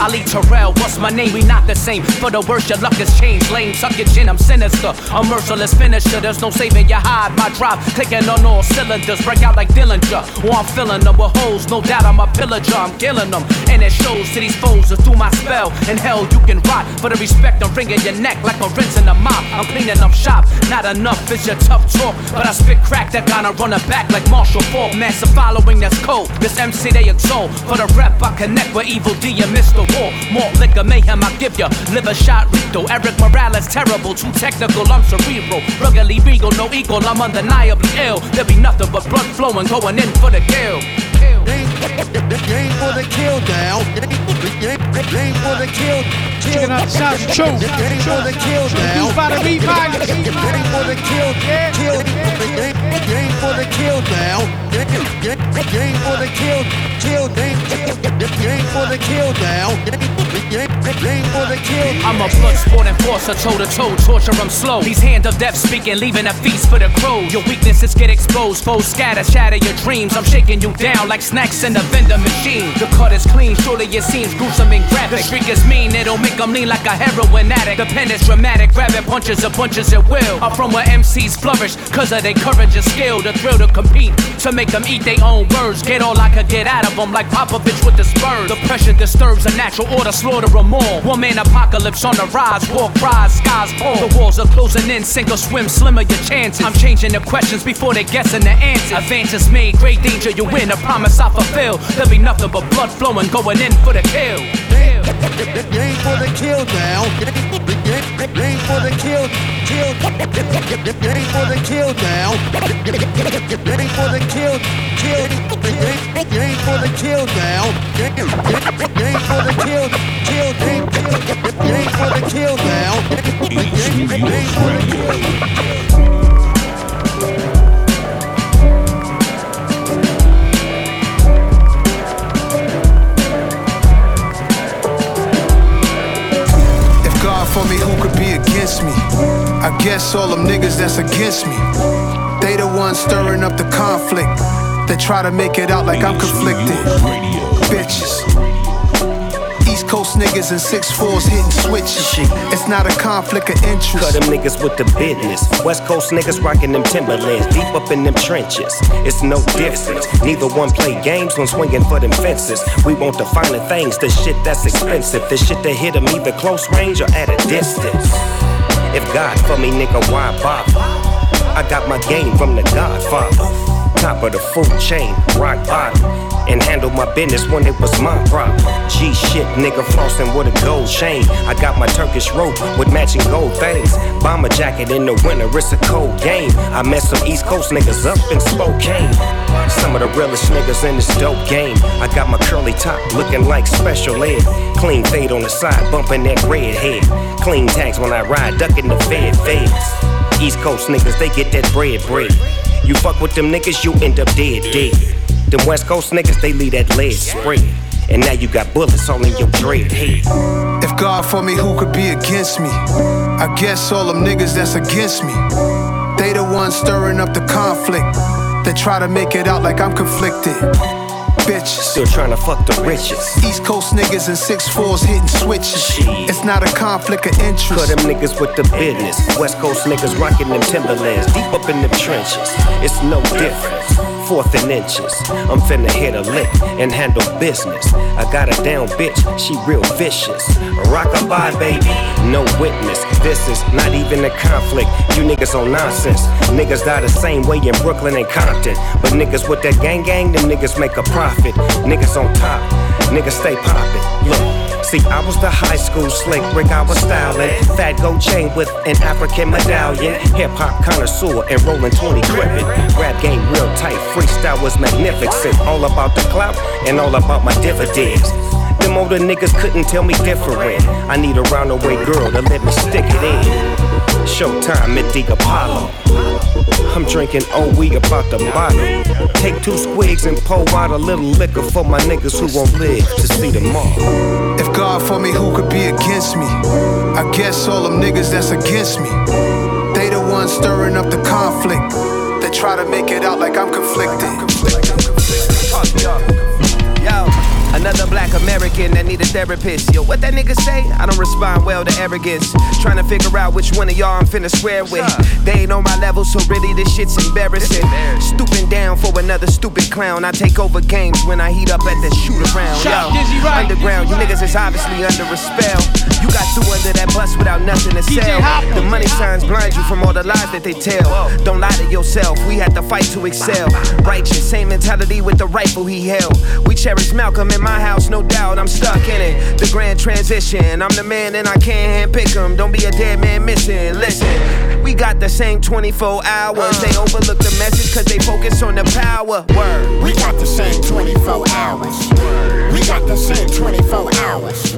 Ali Terrell. My name? We not the same. For the worst, your luck has changed. Lame, suck your chin, I'm sinister. A merciless finisher. There's no saving your hide. My drive clicking on all cylinders. Break out like Dillinger. Or I'm filling them with holes. No doubt I'm a pillager. I'm killing them. And it shows to these foes that through my spell. In hell, you can rot. For the respect, I'm wringing your neck like a rinse in a mop. I'm cleaning up shop. Not enough is your tough talk. But I spit crack that kinda run it back like Marshall Faulk. Massive following that's cold. This MC they exalt. For the rep, I connect with Evil Dee and Mr. Walt. More liquor, mayhem, I give ya. Liver shot, Rito. Erik Morales, terrible. Too technical, I'm cerebral. Ruggedly regal, no equal, I'm undeniably ill. There be nothing but blood flowing, going in for the kill. Game for the kill down. Game for the kill. Checking out the sounds of. Game for the kill down. You about to be mine. Game for the kill. Kill. Game for the kill down. Game for the kill. Kill. Game. Game for the kill. I'm a blood sport enforcer, toe to toe, torture them slow. These hand of death speaking, leaving a feast for the crow. Your weaknesses get exposed, foes scatter, shatter your dreams. I'm shaking you down like snacks in a vendor machine. The cut is clean, surely it seems gruesome and graphic. The streak is mean, it'll make them lean like a heroin addict. The pen is dramatic, grabbing punches or bunches at will. I'm from where MCs flourish, cause of their courage and skill. The thrill to compete, to make them eat their own words. Get all I could get out of them, like Popovich with the Spurs. The pressure disturbs a natural order, slaughter them all. One man apocalypse on the rise, war cries, skies fall. The walls are closing in, sink or swim, slimmer your chances. I'm changing the questions before they guessing the answers. Advances made, great danger you win, a promise I fulfill. There'll be nothing but blood flowing, going in for the kill. Game for the kill down. Game for the kill. Kill. Game for the kill down. Game for the kill. Kill. Game for the kill down. Game for the kill. Kill. Game for the kill down. Game for the kill. For me, who could be against me? I guess all them niggas that's against me. They the ones stirring up the conflict. They try to make it out like I'm conflicted. Bitches. Coast niggas and six fours hitting switches. It's not a conflict of interest. Cut them niggas with the business. West Coast niggas rocking them Timberlands, deep up in them trenches. It's no difference. Neither one play games when swinging for them fences. We want the finer things, the shit that's expensive, the shit that hit them either close range or at a distance. If God for me, nigga, why bother? I got my game from the Godfather. Top of the food chain, rock bottom. And handle my business when it was my problem. G shit, nigga, flossing with a gold chain. I got my Turkish rope with matching gold things. Bomber jacket in the winter, it's a cold game. I met some East Coast niggas up in Spokane. Some of the realest niggas in this dope game. I got my curly top looking like special ed. Clean fade on the side, bumping that red head. Clean tags when I ride, ducking the fed feds. East Coast niggas, they get that bread bread. You fuck with them niggas, you end up dead dead. Them West Coast niggas, they leave that lead spread. And now you got bullets all in your dread head. If God for me, who could be against me? I guess all them niggas that's against me. They the ones stirring up the conflict. They try to make it out like I'm conflicted. Bitches. Still trying to fuck the richest. East Coast niggas and six fours hitting switches. It's not a conflict of interest. Cut them niggas with the business. West Coast niggas rocking them Timberlands, deep up in them trenches. It's no difference. Fourth and inches. I'm finna hit a lick and handle business. I got a down bitch, she real vicious. Rock a Rockabye, baby, no witness. This is not even a conflict. You niggas on nonsense. Niggas die the same way in Brooklyn and Compton. But niggas with that gang gang, them niggas make a profit. Niggas on top, niggas stay poppin'. Look. See, I was the high school slick Rick, I was styling. Fat gold chain with an African medallion. Hip hop connoisseur and rolling 20 crippin'. Rap game real tight, freestyle was magnificent. All about the clout and all about my dividends. Them older niggas couldn't tell me different. I need a roundaway girl to let me stick it in. Showtime at the Apollo. I'm drinking OE about the bottle. Take two squigs and pour out a little liquor for my niggas who won't live to see tomorrow. If God for me, who could be against me? I guess all them niggas that's against me. They the ones stirring up the conflict. They try to make it out like I'm conflicted. A Another black American that need a therapist. Yo, what that nigga say? I don't respond well to arrogance. Trying to figure out which one of y'all I'm finna swear with. They ain't on my level, so really this shit's embarrassing. Stooping down for another stupid clown. I take over games when I heat up at the shoot around. Yo, underground, you niggas is obviously under a spell. You got through under that bus without nothing to sell. The money signs blind you from all the lies that they tell. Don't lie to yourself, we had to fight to excel. Righteous, same mentality with the rifle he held. We cherish Malcolm in my house, no doubt, I'm stuck in it. The grand transition, I'm the man and I can't handpick him. Don't be a dead man missing. Listen, we got the same 24 hours. They overlook the message cause they focus on the power. Word. We got the same 24 hours. We got the same 24 hours.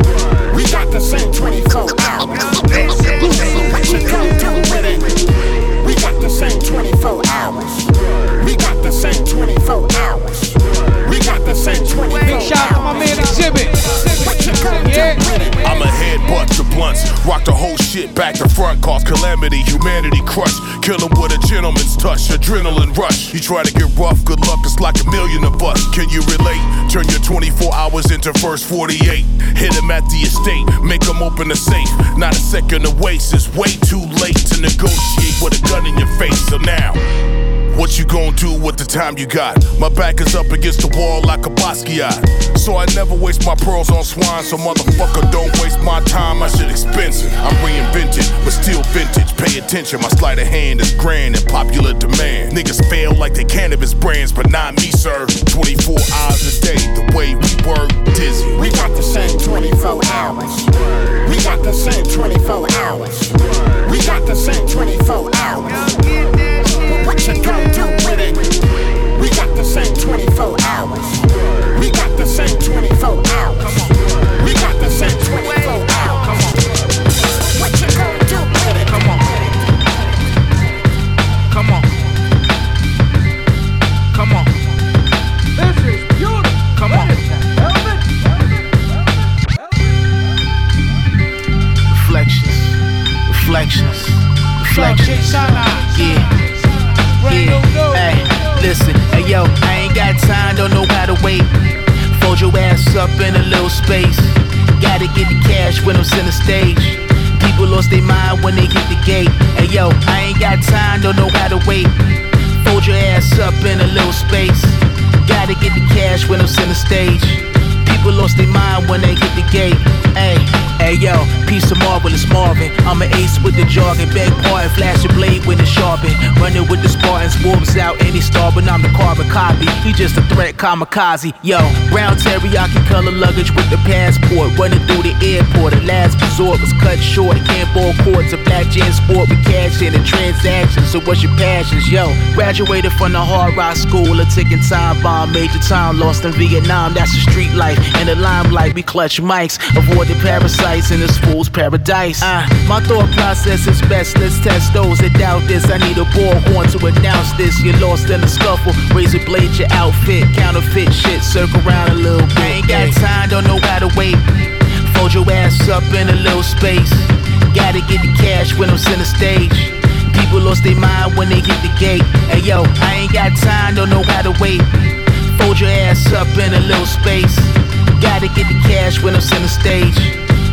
We got the same 24 hours. What you gonna do with it? We got the same 24 hours. We got the same 24 hours. We got the same Big shout out to my man Xzibit. What you gonna do with it? I'm a headbutt to blunts. Rock the whole shit back to front. Cause calamity, humanity crush. Kill 'em with a gentleman's touch. Adrenaline rush. You try to get rough, good luck. It's like a million a bus. Can you relate? Turn your 24 hours into first 48. Hit 'em at the estate. Make 'em open the safe. Not a second to waste. It's way too late to negotiate with a gun in your face. So now. What you gonna do with the time you got? My back is up against the wall like a Basquiat. So I never waste my pearls on swine. So motherfucker, don't waste my time. My shit expensive. I'm reinvented, but still vintage. Pay attention, my sleight of hand is grand and popular demand. Niggas fail like they cannabis brands, but not me, sir. 24 hours a day, the way we work, dizzy. We got the same 24 hours. We got the same 24 hours. We got the same 24 hours. What you gonna do with it? We got the same 24 hours. We got the same 24 hours. We got the same 24 hours. What you gonna do with it? Come on. Come on. Come on. This is beautiful. Come on. Reflections, reflections, reflections. Yeah. Yeah, hey, listen, hey yo, I ain't got time, don't know how to wait. Fold your ass up in a little space. Gotta get the cash when I'm center stage. People lost their mind when they hit the gate. Hey yo, I ain't got time, don't know how to wait. Fold your ass up in a little space. Gotta get the cash when I'm center stage. People lost their mind when they hit the gate. Hey, hey yo, piece of marvelous Marvin. I'm an ace with the jargon, beg pardon, flash a blade when it's sharpened. Running with the Spartans, wolves out any star, but I'm the carbon copy. He just a threat, kamikaze. Yo, brown teriyaki color luggage with the passport. Running through the airport, the last resort was cut short. Can't courts, a black gen sport with cash in and transactions. So what's your passions? Yo, graduated from the hard rock school, a ticking time bomb, major time lost in Vietnam. That's the street life. In the limelight, we clutch mics, avoid the parasites in this fool's paradise. Uh, my thought process is best. Let's test those that doubt this. I need a bullhorn to announce this. You're lost in the scuffle. Razor blade your outfit, counterfeit shit. Circle around a little bit. I Ain't got time, don't know how to wait. Fold your ass up in a little space. Gotta get the cash when I'm center stage. People lost their mind when they hit the gate. Hey yo, I ain't got time, don't know how to wait. Fold your ass up in a little space. Gotta get the cash when I'm center stage.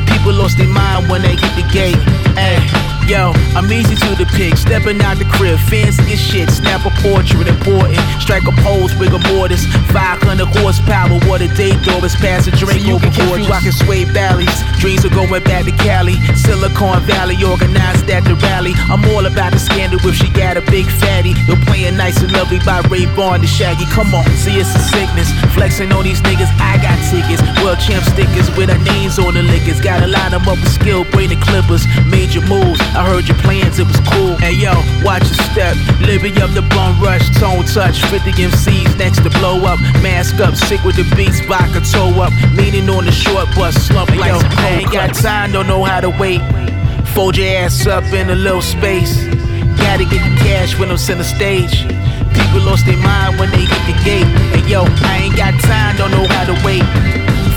People lost their mind when they hit the gate. Hey, yo, I'm easy to depict. Stepping out the crib, fancy as shit. Snap a portrait, important. Strike a pose, rigor mortis. 500 horsepower, what a day door is past a drink can overboard. confuse- Rockin' suede valleys. Dreams are going back to Cali. Silicon Valley, organized at the rally. I'm all about the scandal if she got a big fatty. You're playing nice and lovely by Ray Barn to Shaggy. Come on, see it's a sickness. Flexing on these niggas, I got tickets. World champ stickers with our names on the liquors. Gotta line them up with skill, bring the clippers. Major moves, I heard your plans, it was cool. Hey yo, watch your step. Living up the bum rush, tone touch. 50 MCs next to blow up. Mask up, sick with the beats, vodka toe up. Leaning on the short bus, slump like yo, I ain't got time, don't know how to wait. Fold your ass up in a little space. Gotta get the cash when I'm center stage. People lost their mind when they hit the gate. And yo, I ain't got time, don't know how to wait.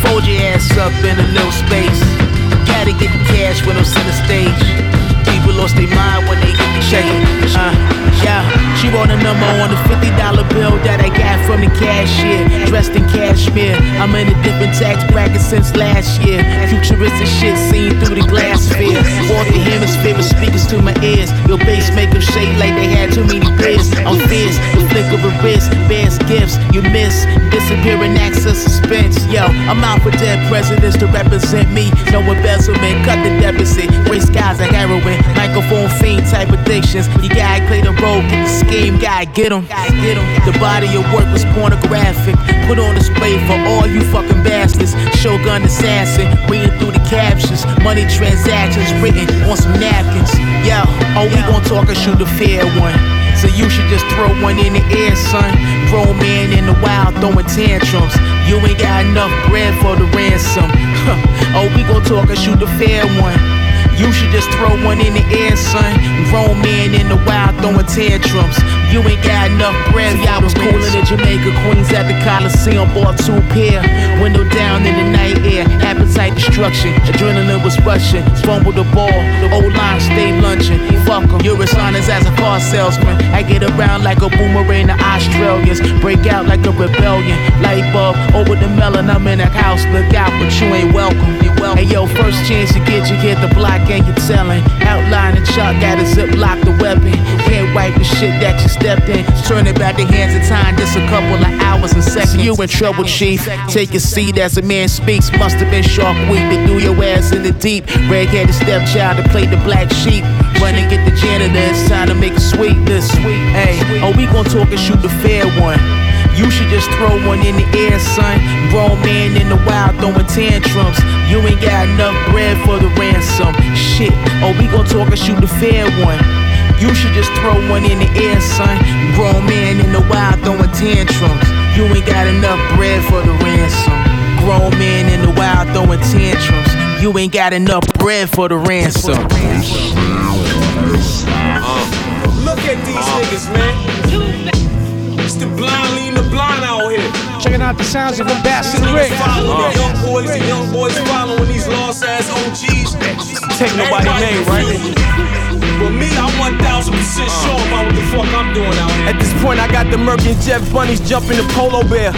Fold your ass up in a little space. Gotta get the cash when I'm center stage. People lost their mind when they hit the gate. Uh, she wrote a number on the $50 bill that I got from the cashier. Dressed in cashmere. I'm in a different tax bracket since last year. Futuristic shit seen through the glass sphere. Walk the hemisphere with speakers to my ears. Your bass make them shake like they had too many beers. I'm fierce, the flick of a wrist, bears gifts. You miss, disappearing acts of suspense. Yo, I'm out for dead presidents to represent me. No embezzlement, cut the deficit. Gray skies like heroin, microphone fiend type addictions. You gotta play the role, get the scheme, gotta get them. The body of work was pornographic. Put on display for all you fucking bastards. Shogun assassin, reading through the captions. Money transactions written on some napkins. Yo, oh, we gon' talk and shoot a fair one. So you should just throw one in the air, son. Grown man in the wild throwing tantrums. You ain't got enough bread for the ransom. *laughs* oh, we gon' talk and shoot a fair one. You should just throw one in the air, son. Grown man in the wild throwing tantrums. You ain't got enough bread. See, I was coolin' in Jamaica, Queens at the Coliseum, bought two pair. Window down in the night air, appetite destruction. Adrenaline was rushing, fumbled the ball. The old line stayed lunching. Fuck 'em. You're as honest as a car salesman. I get around like a boomerang to Australians. Break out like a rebellion. Light bulb over the melon. I'm in a house, look out, but you ain't welcome. You. Hey yo, first chance you get, you hit the block and you're telling. Outline and chalk, got a zip lock the weapon. Can't wipe the shit that you stepped in. Turn it back the hands of time, just a couple of hours and seconds. You in trouble, chief. Take a seat as a man speaks. Must have been shark week to do your ass in the deep. Red-headed stepchild to play the black sheep. Run and get the janitor, it's time to make a sweet this sweet. Hey, oh, we gon' talk and shoot the fair one. You should just throw one in the air, son. Grown man in the wild throwing tantrums. You ain't got enough bread for the ransom. Shit, oh, we gon' talk and shoot the fair one. You should just throw one in the air, son. Grown man in the wild throwing tantrums. You ain't got enough bread for the ransom. Grown man in the wild throwing tantrums. You ain't got enough bread for the ransom. Look at these niggas, man. It's the blind Checking out the sounds of Ambassador Rick. the young uh-huh. boys, the young boys following these lost ass OGs. Take nobody name, right? But me, I'm 1000% uh-huh. sure about what the fuck I'm doing out here. At this point, I got the Merc and Jeff Bunnies jumping the polo bear.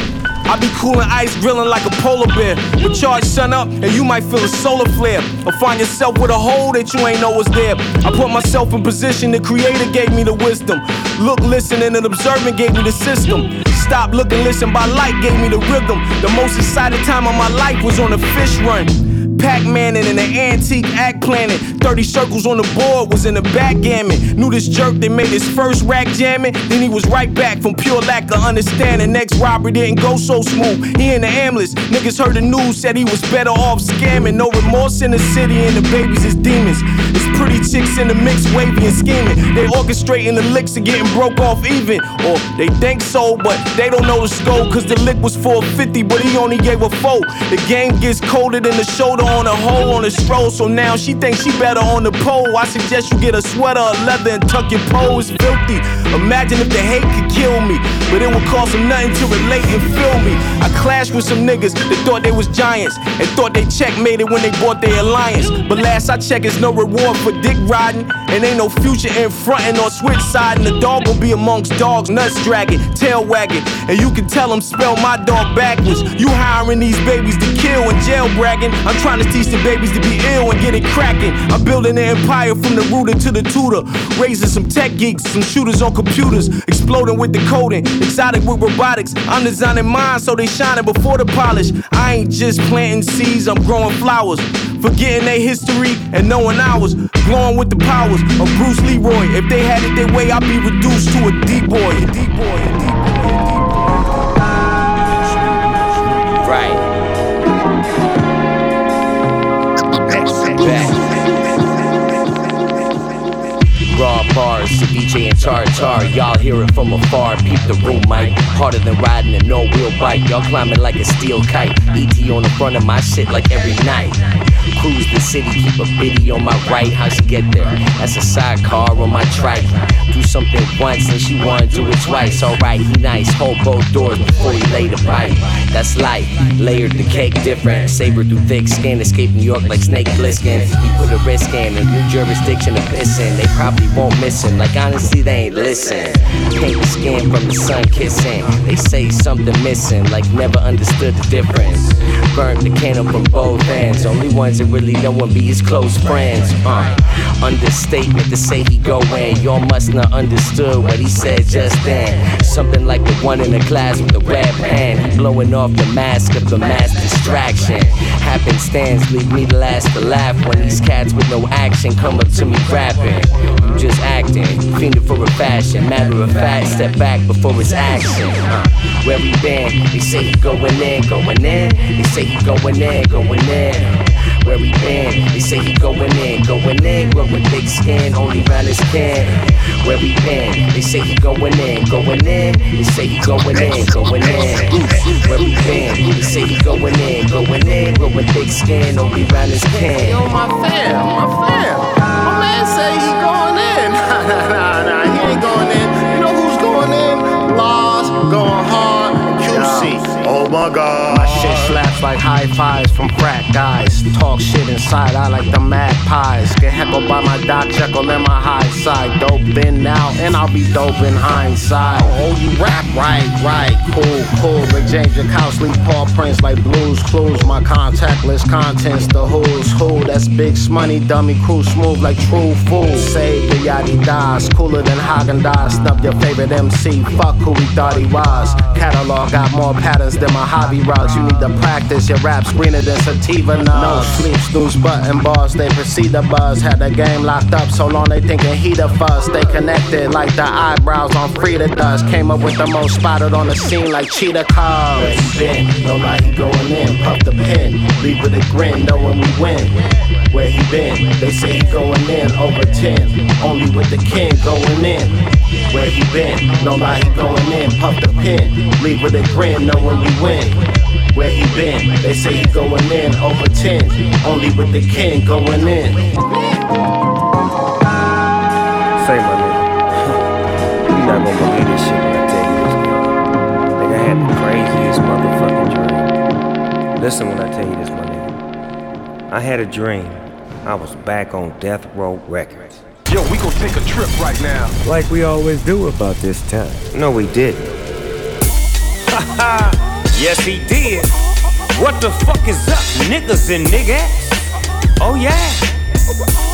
I be cooling ice, grilling like a polar bear. But charge sun up, and you might feel a solar flare. Or find yourself with a hole that you ain't know was there. I put myself in position, the creator gave me the wisdom. Look, listen, and an observant gave me the system. Stop, look, and listen by light gave me the rhythm. The most excited time of my life was on a fish run. Pac-Man and in an antique act planet. 30 circles on the board was in the backgammon. Knew this jerk that made his first rack jamming. Then he was right back from pure lack of understanding. Next robbery didn't go so smooth. He in the ambulance. Niggas heard the news, said he was better off scamming. No remorse in the city and the babies is demons. Pretty chicks in the mix, wavy and scheming. They orchestrating the licks and getting broke off even. Or they think so, but they don't know the scope. Cause the lick was 450, but he only gave a four. The game gets colder than the shoulder on a hole on a stroll. So now she thinks she better on the pole. I suggest you get a sweater or leather and tuck your. It's filthy. Imagine if the hate could kill me. But it would cost them nothing to relate and feel me. I clashed with some niggas that thought they was giants and thought they checkmated when they bought their alliance. But last I checked, it's no reward for dick riding. And ain't no future in frontin' or switch siding. The dog gon' be amongst dogs, nuts dragging, tail wagging. And you can tell them spell my dog backwards. You hiring these babies to kill and jail bragging. I'm trying to teach the babies to be ill and get it cracking. I'm building an empire from the rooter to the tutor. Raising some tech geeks, some shooters on computers. Exploding with the coding, exotic with robotics. I'm designing minds so they shining before the polish. I ain't just planting seeds, I'm growing flowers. Forgetting their history and knowing ours. Glowing with the powers of Bruce Leroy. If they had it their way, I'd be reduced to a D boy. A D boy. A D Right. Raw bars, DJ and Tartar. Y'all hear it from afar. Peep the room, Mike. Harder than riding a no wheel bike. Y'all climbing like a steel kite. ET on the front of my shit like every night. Cruise the city, keep a biddy on my right. How'd you get there? That's a sidecar on my trike. Do something once and she wanna do it twice. Alright, he nice, hold both doors before he lay the pipe. That's life, layered the cake different. Saber through thick skin, escape New York like Snake Plissken. He put a risk in, a new jurisdiction of pissing. They probably won't miss him, like honestly, they ain't listen. Paint the skin from the sun kissing. They say something missing, like never understood the difference. Burnt the candle from both ends. Only ones that really know one be his close friends. Uh, understatement to say he go in. Y'all must not understood what he said just then. Something like the one in the class with the red pen. Blowing off the mask of the mass distraction. Happenstance leave me the last to laugh when these cats with no action come up to me rapping. I'm just acting, fiending for a fashion. Matter of fact, step back before it's action. Uh, where we been? They say he going in, going in. They say he going in, going in. Where we been? They say he going in, going in. Growing thick skin, only round his kin. Where we been? They say he going in, going in. They say he going in, going in. Where we been? They say he going in, going in. Growing thick skin, only round his kin. Yo, my fam, my fam. My man say he going in. *laughs* Nah, nah, nah, he ain't going in. You know who's going in? Laws, going hard, QC. Oh my god. My shit slaps like high fives from crack guys. Talk shit inside, I like the magpies. Get heckled by my Doc Jekyll and my high side. Dope been now, and I'll be dope in hindsight. Oh, you rap? Right, right. Cool, cool. But James Jakowski, Paul Prince like blues clues. My contactless contents, the who's who. That's big money, dummy crew, smooth like true fools. Save the yachty dies, cooler than Häagen-Dazs. Snub your favorite MC, fuck who he thought he was. Catalog got more patterns than my hobby rods. You need to practice your raps greener than sativa nuts. No sleep, snooze, button bars, they proceed the buzz. Had the game locked up so long they thinking he the fuzz. Stay connected like the eyebrows on Frida does. Came up with the most spotted on the scene like cheetah cars. Where he been? No lie, he going in. Puff the pen, leave with a grin, knowing we win. Where he been? They say he going in over 10. Only with the king going in. Where he been? No lie, he going in. Puff the pin. leave with a grin, knowing we win. Where he been? They say he going in over 10. Only with the king going in. Say my nigga. *laughs* You not gonna believe this shit when I tell you this. Nigga, nigga I had the craziest motherfucking dream. Listen when I tell you this, my nigga. I had a dream. I was back on Death Row Records. Yo, we gonna take a trip right now. Like we always do about this time. No, we didn't. *laughs* yes, he did. What the fuck is up, niggas and niggas? Oh, yeah.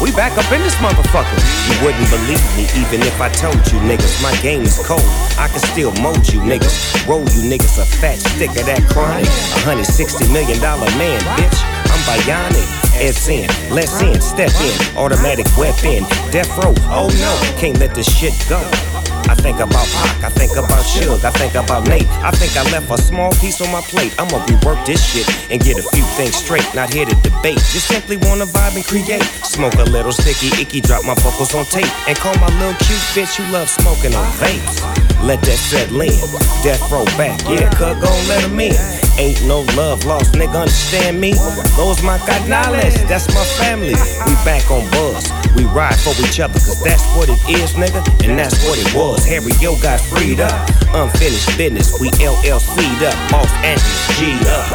We back up in this motherfucker. You wouldn't believe me even if I told you, niggas. My game is cold. I can still mold you, niggas. Roll you, niggas. A fat stick of that chronic. A hundred sixty million dollar man, bitch. I'm bionic. It's in, let's in, step in. Automatic weapon, death row. Oh no, can't let this shit go. I think about Pac, I think about Suge, I think about Nate. I think I left a small piece on my plate. I'ma rework this shit and get a few things straight. Not here to debate, just simply wanna vibe and create. Smoke a little sticky icky, drop my vocals on tape. And call my little cute bitch who loves smoking on vapes. Let that settle in. Death row back, yeah, cut gon' let him in. Ain't no love lost, nigga, understand me? Those my canales, that's my family. We back on buzz, we ride for each other, cause that's what it is, nigga, and that's what it was. Harry-O got freed up, unfinished business, we LLC'd up, Los Angeles G'd up.